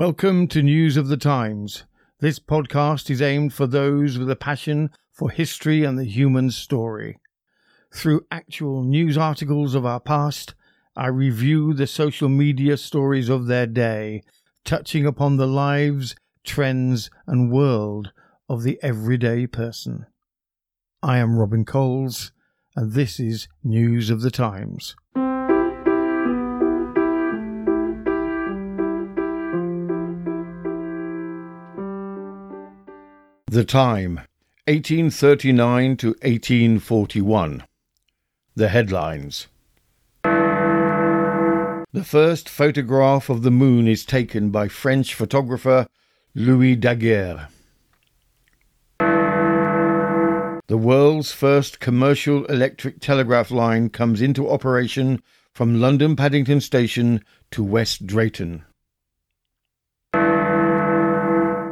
Welcome to News of the Times. This podcast is aimed for those with a passion for history and the human story. Through actual news articles of our past, I review the social media stories of their day, touching upon the lives, trends, and world of the everyday person. I am Robin Coles, and this is News of the Times. The Time, 1839 to 1841. The headlines. The first photograph of the moon is taken by French photographer Louis Daguerre. The world's first commercial electric telegraph line comes into operation from London Paddington Station to West Drayton.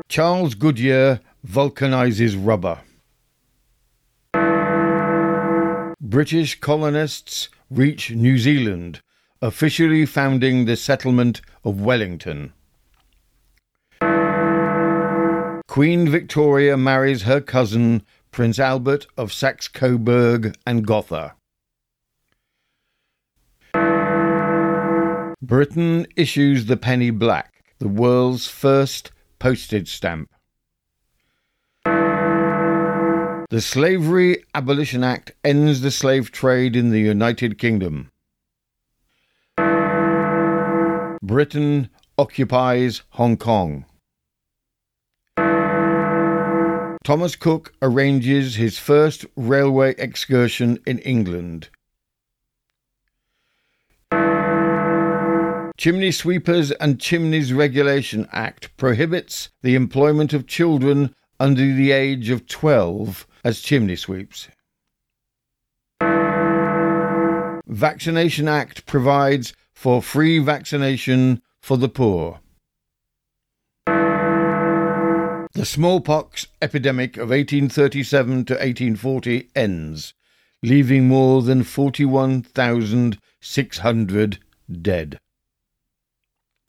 Charles Goodyear vulcanizes rubber. British colonists reach New Zealand, officially founding the settlement of Wellington. Queen Victoria marries her cousin, Prince Albert of Saxe Coburg and Gotha. Britain issues the penny black, the world's first postage stamp. The Slavery Abolition Act ends the slave trade in the United Kingdom. Britain occupies Hong Kong. Thomas Cook arranges his first railway excursion in England. Chimney Sweepers and Chimneys Regulation Act prohibits the employment of children under the age of 12 as chimney sweeps. Vaccination Act provides for free vaccination for the poor. The smallpox epidemic of 1837 to 1840 ends, leaving more than 41,600 dead.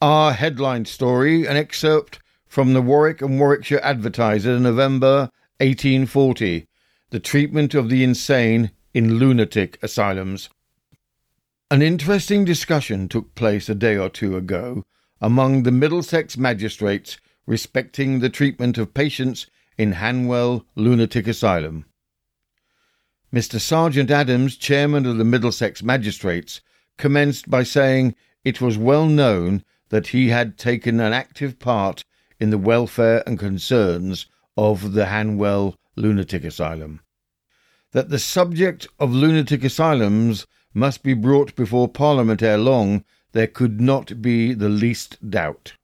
Our headline story, an excerpt from the Warwick and Warwickshire Advertiser, November 1840, The Treatment of the Insane in Lunatic Asylums. An interesting discussion took place a day or two ago among the Middlesex magistrates respecting the treatment of patients in Hanwell Lunatic Asylum. Mr. Sergeant Adams, chairman of the Middlesex magistrates, commenced by saying it was well known that he had taken an active part in the welfare and concerns of the Hanwell Lunatic Asylum. That the subject of lunatic asylums must be brought before Parliament ere long, there could not be the least doubt.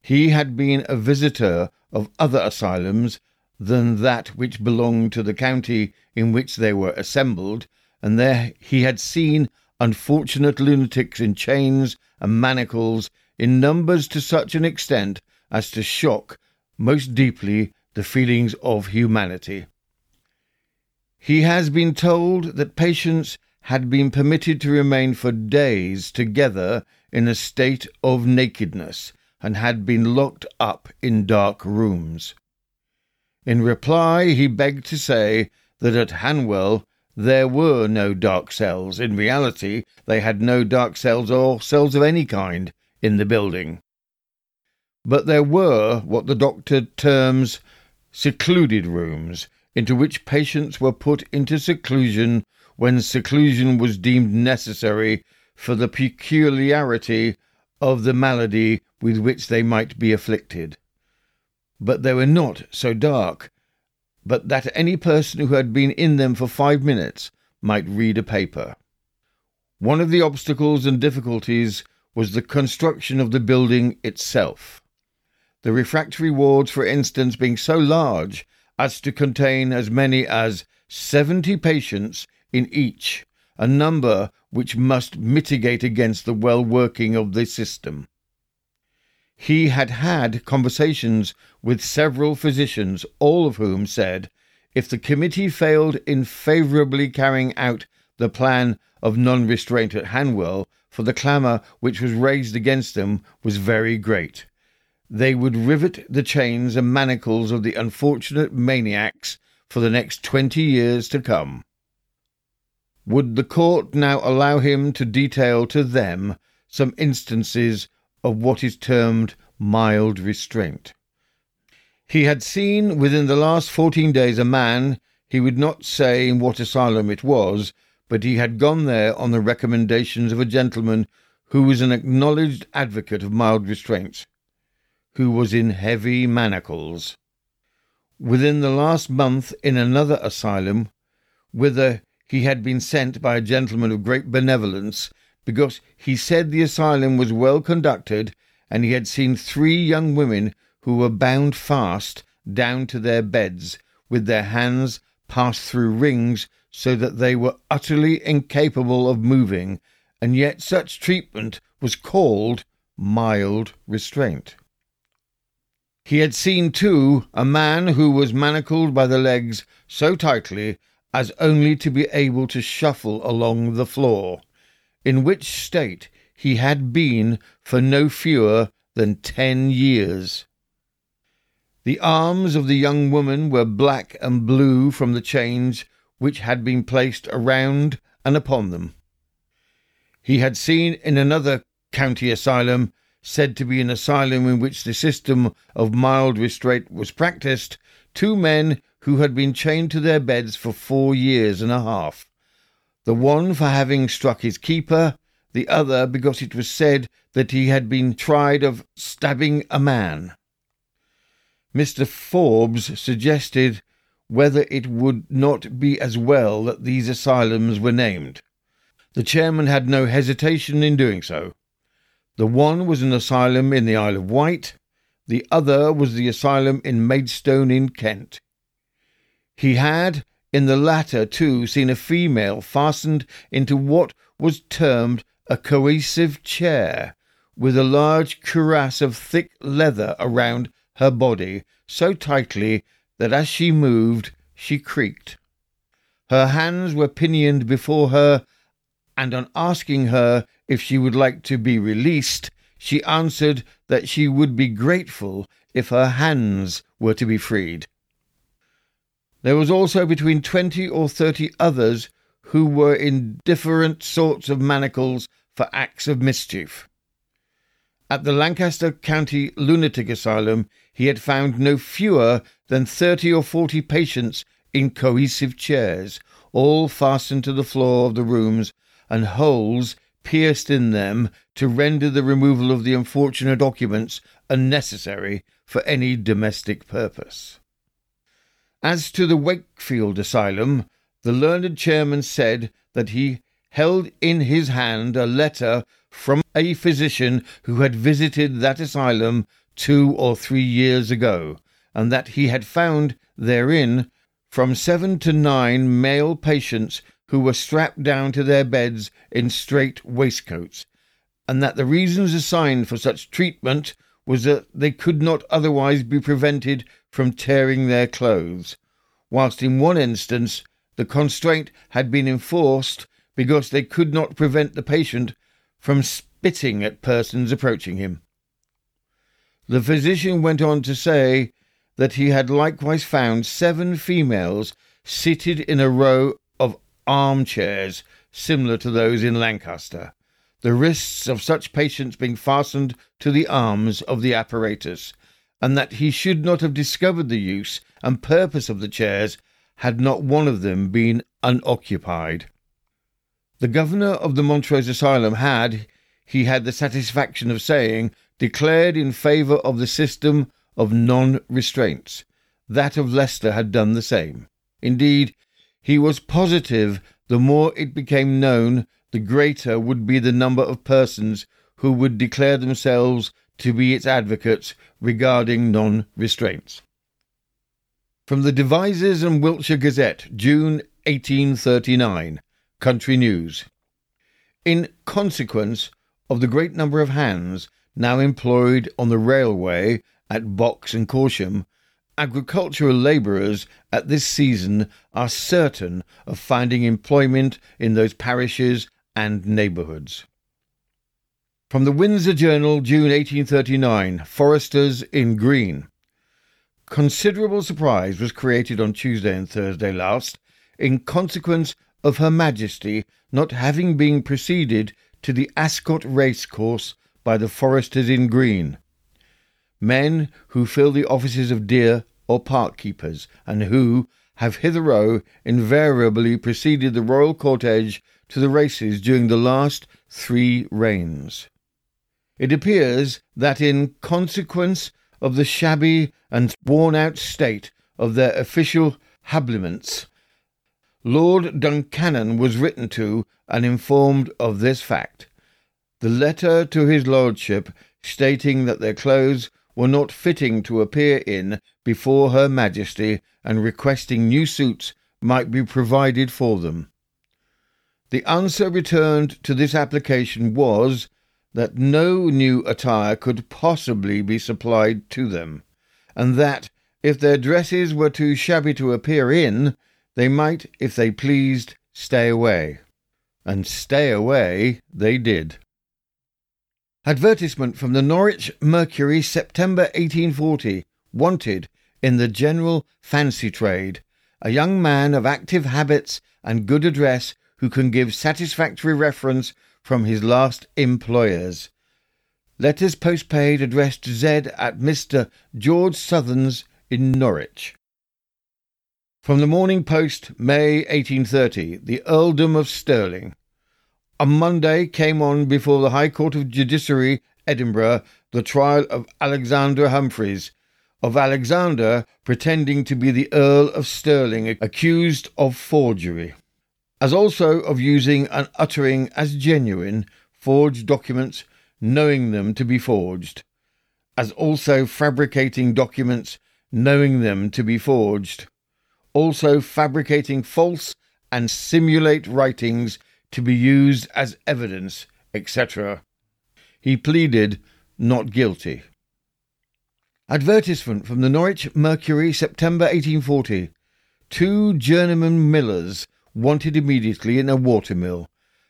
He had been a visitor of other asylums than that which belonged to the county in which they were assembled, and there he had seen unfortunate lunatics in chains and manacles in numbers to such an extent as to shock most deeply the feelings of humanity. He has been told that patients had been permitted to remain for days together in a state of nakedness and had been locked up in dark rooms. In reply, he begged to say that at Hanwell there were no dark cells. In reality, they had no dark cells or cells of any kind in the building. But there were what the doctor terms secluded rooms, into which patients were put into seclusion when seclusion was deemed necessary for the peculiarity of the malady with which they might be afflicted. But they were not so dark but that any person who had been in them for five minutes might read a paper. One of the obstacles and difficulties was the construction of the building itself. The refractory wards, for instance, being so large as to contain as many as seventy patients in each, a number which must mitigate against the well working of the system. He had had conversations with several physicians, all of whom said if the committee failed in favourably carrying out the plan of non restraint at Hanwell for the clamour which was raised against them was very great. They would rivet the chains and manacles of the unfortunate maniacs for the next twenty years to come. Would the court now allow him to detail to them some instances of what is termed mild restraint? He had seen within the last fourteen days a man, he would not say in what asylum it was, but he had gone there on the recommendations of a gentleman who was an acknowledged advocate of mild restraints, who was in heavy manacles. Within the last month, in another asylum, whither he had been sent by a gentleman of great benevolence, because he said the asylum was well conducted, and he had seen three young women who were bound fast down to their beds, with their hands passed through rings so that they were utterly incapable of moving, and yet such treatment was called mild restraint. He had seen, too, a man who was manacled by the legs so tightly as only to be able to shuffle along the floor, in which state he had been for no fewer than ten years. The arms of the young woman were black and blue from the chains which had been placed around and upon them. He had seen in another county asylum, said to be an asylum in which the system of mild restraint was practised, two men who had been chained to their beds for four years and a half, the one for having struck his keeper, the other because it was said that he had been tried of stabbing a man. Mr. Forbes suggested whether it would not be as well that these asylums were named. The chairman had no hesitation in doing so. The one was an asylum in the Isle of Wight, the other was the asylum in Maidstone in Kent. He had, in the latter, too, seen a female fastened into what was termed a coercive chair, with a large cuirass of thick leather around her body so tightly that as she moved she creaked. Her hands were pinioned before her, and on asking her if she would like to be released, she answered that she would be grateful if her hands were to be freed. There was also between twenty or thirty others who were in different sorts of manacles for acts of mischief. At the Lancaster County Lunatic Asylum, he had found no fewer than thirty or forty patients in coercive chairs, all fastened to the floor of the rooms, and holes pierced in them to render the removal of the unfortunate occupants unnecessary for any domestic purpose. As to the Wakefield Asylum, the learned chairman said that he held in his hand a letter from a physician who had visited that asylum two or three years ago, and that he had found therein from seven to nine male patients who were strapped down to their beds in strait waistcoats, and that the reasons assigned for such treatment was that they could not otherwise be prevented from tearing their clothes, whilst in one instance the constraint had been enforced because they could not prevent the patient from spitting at persons approaching him. The physician went on to say that he had likewise found seven females seated in a row armchairs similar to those in Lancaster, the wrists of such patients being fastened to the arms of the apparatus, and that he should not have discovered the use and purpose of the chairs had not one of them been unoccupied. The governor of the Montrose Asylum had, he had the satisfaction of saying, declared in favour of the system of non restraints. That of Leicester had done the same. Indeed, he was positive the more it became known, the greater would be the number of persons who would declare themselves to be its advocates regarding non restraints. From the Devizes and Wiltshire Gazette, June 1839. Country News. In consequence of the great number of hands now employed on the railway at Box and Corsham, agricultural labourers at this season are certain of finding employment in those parishes and neighbourhoods. From the Windsor Journal, June 1839, Foresters in Green. Considerable surprise was created on Tuesday and Thursday last in consequence of Her Majesty not having been preceded to the Ascot racecourse by the Foresters in Green. Men who fill the offices of deer or park keepers, and who have hitherto invariably preceded the royal cortege to the races during the last three reigns. It appears that in consequence of the shabby and worn out state of their official habiliments, Lord Duncannon was written to and informed of this fact. The letter to his lordship stating that their clothes were not fitting to appear in before Her Majesty and requesting new suits might be provided for them. The answer returned to this application was that no new attire could possibly be supplied to them, and that if their dresses were too shabby to appear in, they might, if they pleased, stay away. And stay away they did. Advertisement from the Norwich Mercury, September 1840. Wanted in the general fancy trade. A young man of active habits and good address who can give satisfactory reference from his last employers. Letters postpaid addressed Z at Mr. George Southern's in Norwich. From the Morning Post, May 1830, the Earldom of Stirling. On Monday came on before the High Court of Judiciary, Edinburgh, the trial of Alexander Humphreys, of Alexander pretending to be the Earl of Stirling, accused of forgery as also of using and uttering as genuine forged documents, knowing them to be forged, as also fabricating documents, knowing them to be forged, also fabricating false and simulate writings to be used as evidence, etc. He pleaded not guilty. Advertisement from the Norwich Mercury, September 1840. Two journeyman millers wanted immediately in a watermill,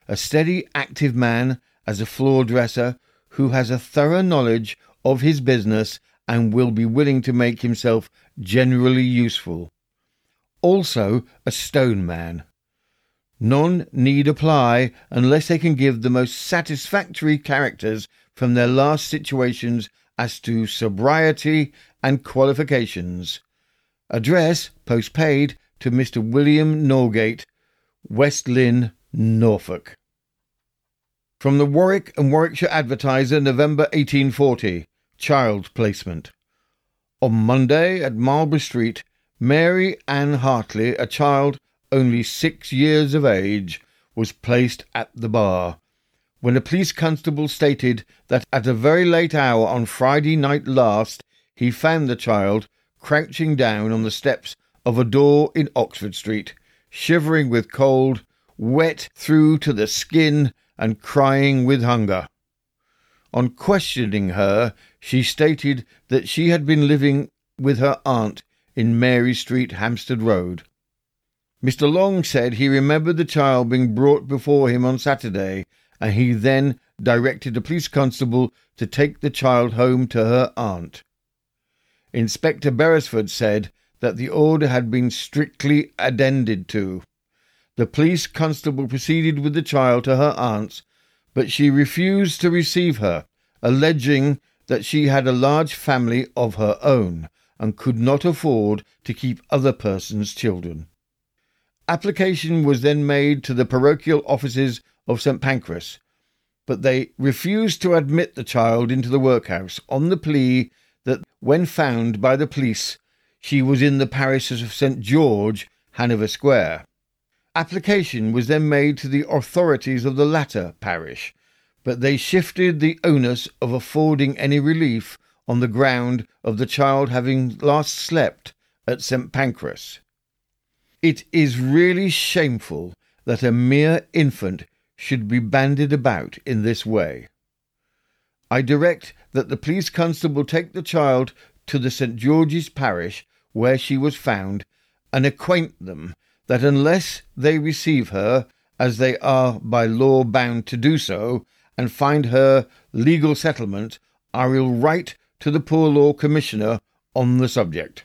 a steady, active man as a floor dresser who has a thorough knowledge of his business and will be willing to make himself generally useful. Also, a stone man. None need apply unless they can give the most satisfactory characters from their last situations as to sobriety and qualifications. Address postpaid to Mr. William Norgate, West Lynn, Norfolk. From the Warwick and Warwickshire Advertiser, November 1840. Child Placement. On Monday at Marlborough Street, Mary Ann Hartley, a child only six years of age, was placed at the bar. When a police constable stated that at a very late hour on Friday night last he found the child crouching down on the steps of a door in Oxford Street, shivering with cold, wet through to the skin, and crying with hunger. On questioning her, she stated that she had been living with her aunt in Mary Street, Hampstead Road. Mr. Long said he remembered the child being brought before him on Saturday, and he then directed a police constable to take the child home to her aunt. Inspector Beresford said that the order had been strictly addended to. The police constable proceeded with the child to her aunt's, but she refused to receive her, alleging that she had a large family of her own and could not afford to keep other persons' children. Application was then made to the parochial offices of St. Pancras, but they refused to admit the child into the workhouse on the plea that when found by the police she was in the parish of St. George, Hanover Square. Application was then made to the authorities of the latter parish, but they shifted the onus of affording any relief on the ground of the child having last slept at St. Pancras. It is really shameful that a mere infant should be bandied about in this way. I direct that the police constable take the child to the St. George's parish where she was found, and acquaint them that unless they receive her, as they are by law bound to do so, and find her legal settlement, I will write to the Poor Law Commissioner on the subject.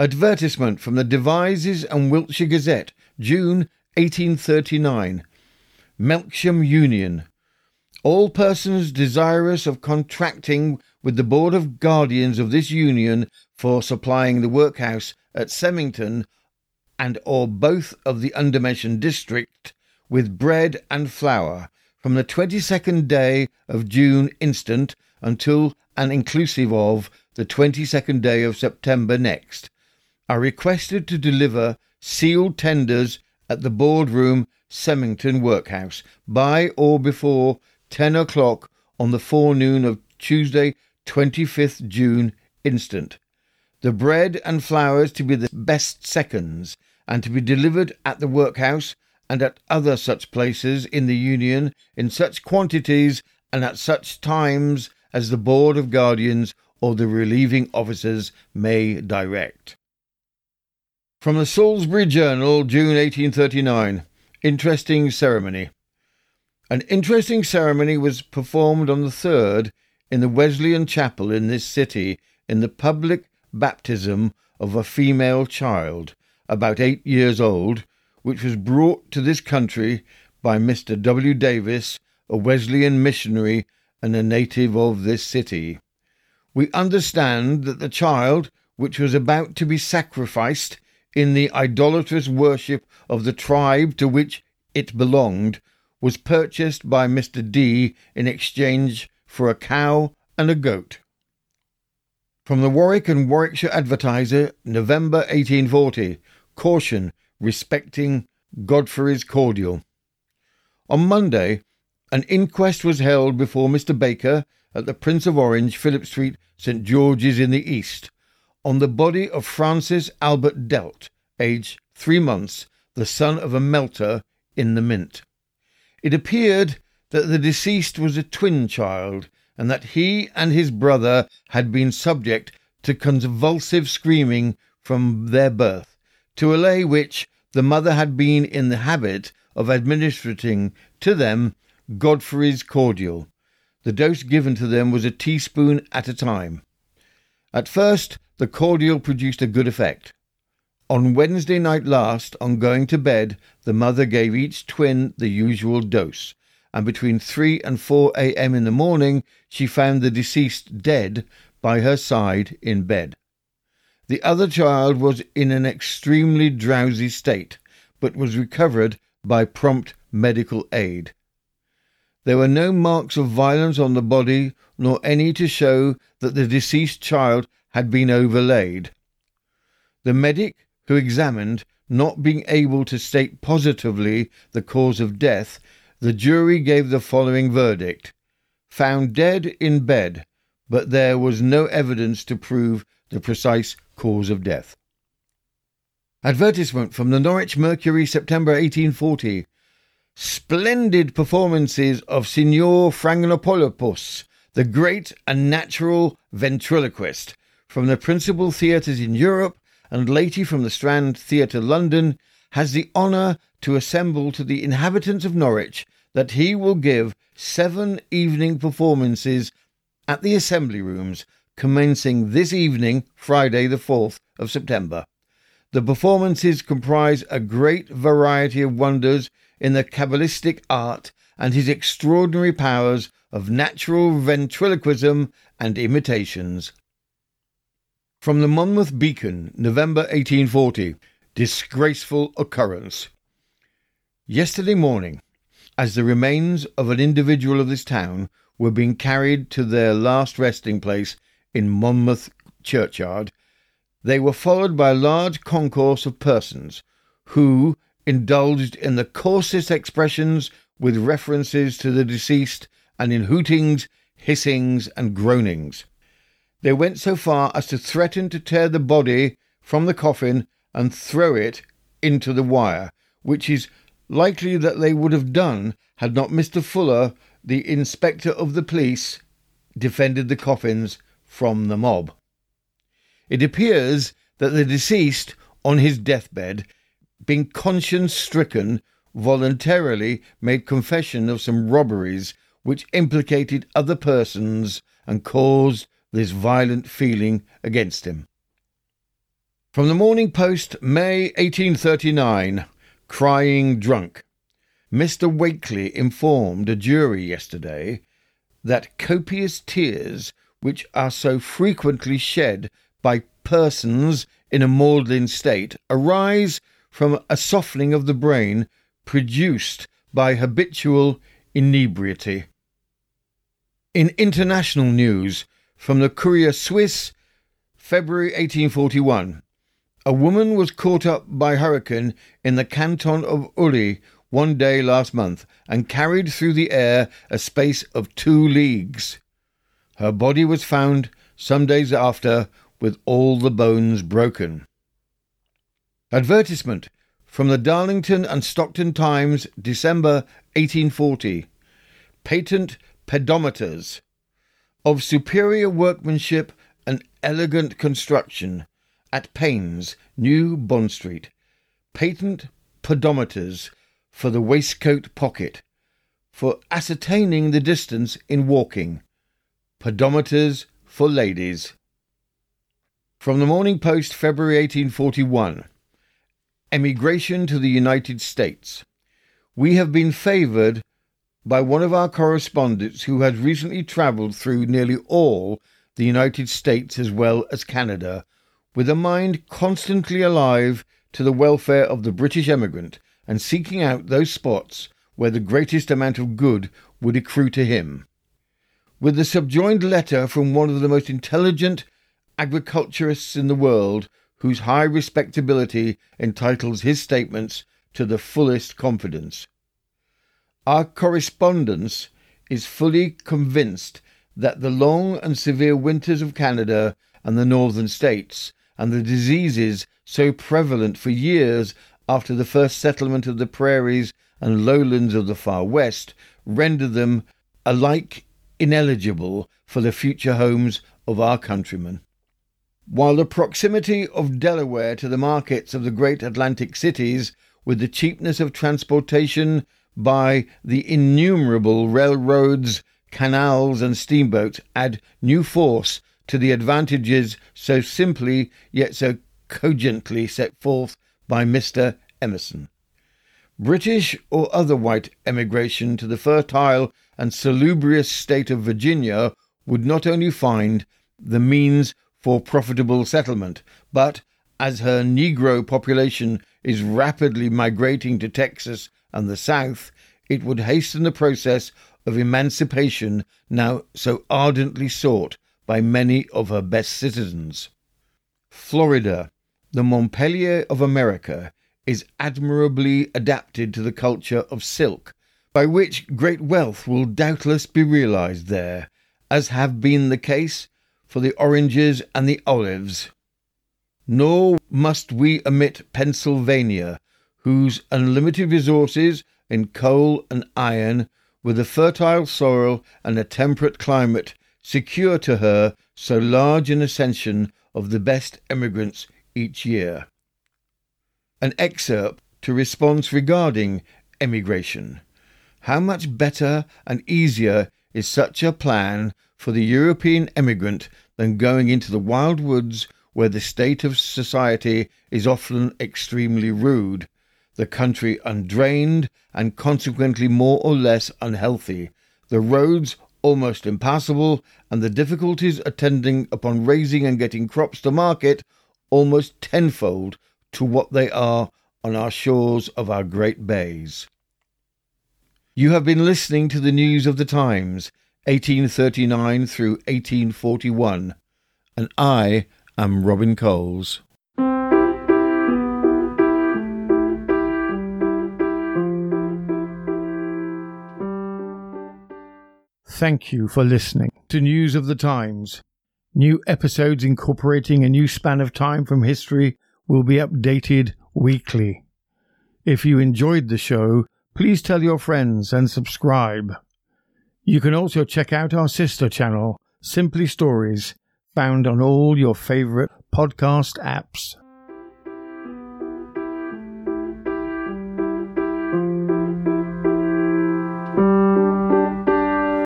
Advertisement from the Devizes and Wiltshire Gazette, June 1839. Melksham Union. All persons desirous of contracting with the Board of Guardians of this Union for supplying the workhouse at Semington and or both of the undermentioned district with bread and flour from the 22nd day of June instant until and inclusive of the 22nd day of September next, are requested to deliver sealed tenders at the boardroom Semington Workhouse by or before 10 o'clock on the forenoon of Tuesday, 25th June instant. The bread and flowers to be the best seconds, and to be delivered at the workhouse and at other such places in the Union in such quantities and at such times as the Board of Guardians or the relieving officers may direct. From the Salisbury Journal, June 1839. Interesting ceremony. An interesting ceremony was performed on the 3rd in the Wesleyan Chapel in this city in the public baptism of a female child, about eight years old, which was brought to this country by Mr. W. Davis, a Wesleyan missionary and a native of this city. We understand that the child, which was about to be sacrificed in the idolatrous worship of the tribe to which it belonged was purchased by Mr. D in exchange for a cow and a goat. From the Warwick and Warwickshire Advertiser, November 1840. Caution respecting Godfrey's cordial. On Monday, an inquest was held before Mr. Baker at the Prince of Orange, Philip Street, St. George's in the East, on the body of Francis Albert Delt, aged three months, the son of a melter in the Mint. It appeared that the deceased was a twin child, and that he and his brother had been subject to convulsive screaming from their birth, to allay which the mother had been in the habit of administering to them Godfrey's cordial. The dose given to them was a teaspoon at a time. At first, the cordial produced a good effect. On Wednesday night last, on going to bed, the mother gave each twin the usual dose, and between 3 and 4 a.m. in the morning she found the deceased dead by her side in bed. The other child was in an extremely drowsy state, but was recovered by prompt medical aid. There were no marks of violence on the body, nor any to show that the deceased child had been overlaid. The medic who examined, not being able to state positively the cause of death, the jury gave the following verdict Found dead in bed, but there was no evidence to prove the precise cause of death. Advertisement from the Norwich Mercury, September 1840. Splendid performances of Signor Frangopanopoulos, the great and natural ventriloquist, from the principal theatres in Europe, and lately from the Strand Theatre, London, has the honour to assemble to the inhabitants of Norwich that he will give seven evening performances at the Assembly Rooms, commencing this evening, Friday, the 4th of September. The performances comprise a great variety of wonders in the Kabbalistic art and his extraordinary powers of natural ventriloquism and imitations. From the Monmouth Beacon, November 1840. Disgraceful occurrence. Yesterday morning, as the remains of an individual of this town were being carried to their last resting place in Monmouth churchyard, they were followed by a large concourse of persons who indulged in the coarsest expressions with references to the deceased and in hootings, hissings, and groanings. They went so far as to threaten to tear the body from the coffin and throw it into the Wye, which is likely that they would have done had not Mr. Fuller, the inspector of the police, defended the coffins from the mob. It appears that the deceased, on his deathbed, being conscience stricken, voluntarily made confession of some robberies which implicated other persons and caused this violent feeling against him. From the Morning Post, May 1839, crying drunk. Mr. Wakley informed a jury yesterday that copious tears which are so frequently shed by persons in a maudlin state arise from a softening of the brain produced by habitual inebriety. In international news, from the Courrier Suisse, February 1841, a woman was caught up by hurricane in the canton of Uri one day last month and carried through the air a space of two leagues. Her body was found some days after with all the bones broken. Advertisement from the Darlington and Stockton Times, December 1840. Patent pedometers of superior workmanship and elegant construction at Payne's, New Bond Street. Patent pedometers for the waistcoat pocket, for ascertaining the distance in walking. Pedometers for ladies. From the Morning Post, February 1841. Emigration to the United States. We have been favoured by one of our correspondents who had recently travelled through nearly all the United States as well as Canada with a mind constantly alive to the welfare of the British emigrant and seeking out those spots where the greatest amount of good would accrue to him. With the subjoined letter from one of the most intelligent agriculturists in the world, whose high respectability entitles his statements to the fullest confidence. Our correspondence is fully convinced that the long and severe winters of Canada and the northern states and the diseases so prevalent for years after the first settlement of the prairies and lowlands of the far west render them alike ineligible for the future homes of our countrymen. While the proximity of Delaware to the markets of the great Atlantic cities, with the cheapness of transportation by the innumerable railroads, canals, and steamboats, add new force to the advantages so simply yet so cogently set forth by Mr. Emerson. British or other white emigration to the fertile and salubrious state of Virginia would not only find the means for profitable settlement, but, as her Negro population is rapidly migrating to Texas and the South, it would hasten the process of emancipation now so ardently sought by many of her best citizens. Florida, the Montpelier of America, is admirably adapted to the culture of silk, by which great wealth will doubtless be realized there, as have been the case for the oranges and the olives. Nor must we omit Pennsylvania, whose unlimited resources in coal and iron, with a fertile soil and a temperate climate, secure to her so large an accession of the best emigrants each year. An excerpt to response regarding emigration. How much better and easier is such a plan for the European emigrant than going into the wild woods where the state of society is often extremely rude, the country undrained and consequently more or less unhealthy, the roads almost impassable, and the difficulties attending upon raising and getting crops to market almost tenfold to what they are on our shores of our great bays. You have been listening to the news of the times, 1839 through 1841, and I am Robin Coles. Thank you for listening to News of the Times. New episodes incorporating a new span of time from history will be updated weekly. If you enjoyed the show, please tell your friends and subscribe. You can also check out our sister channel, Simply Stories, found on all your favorite podcast apps.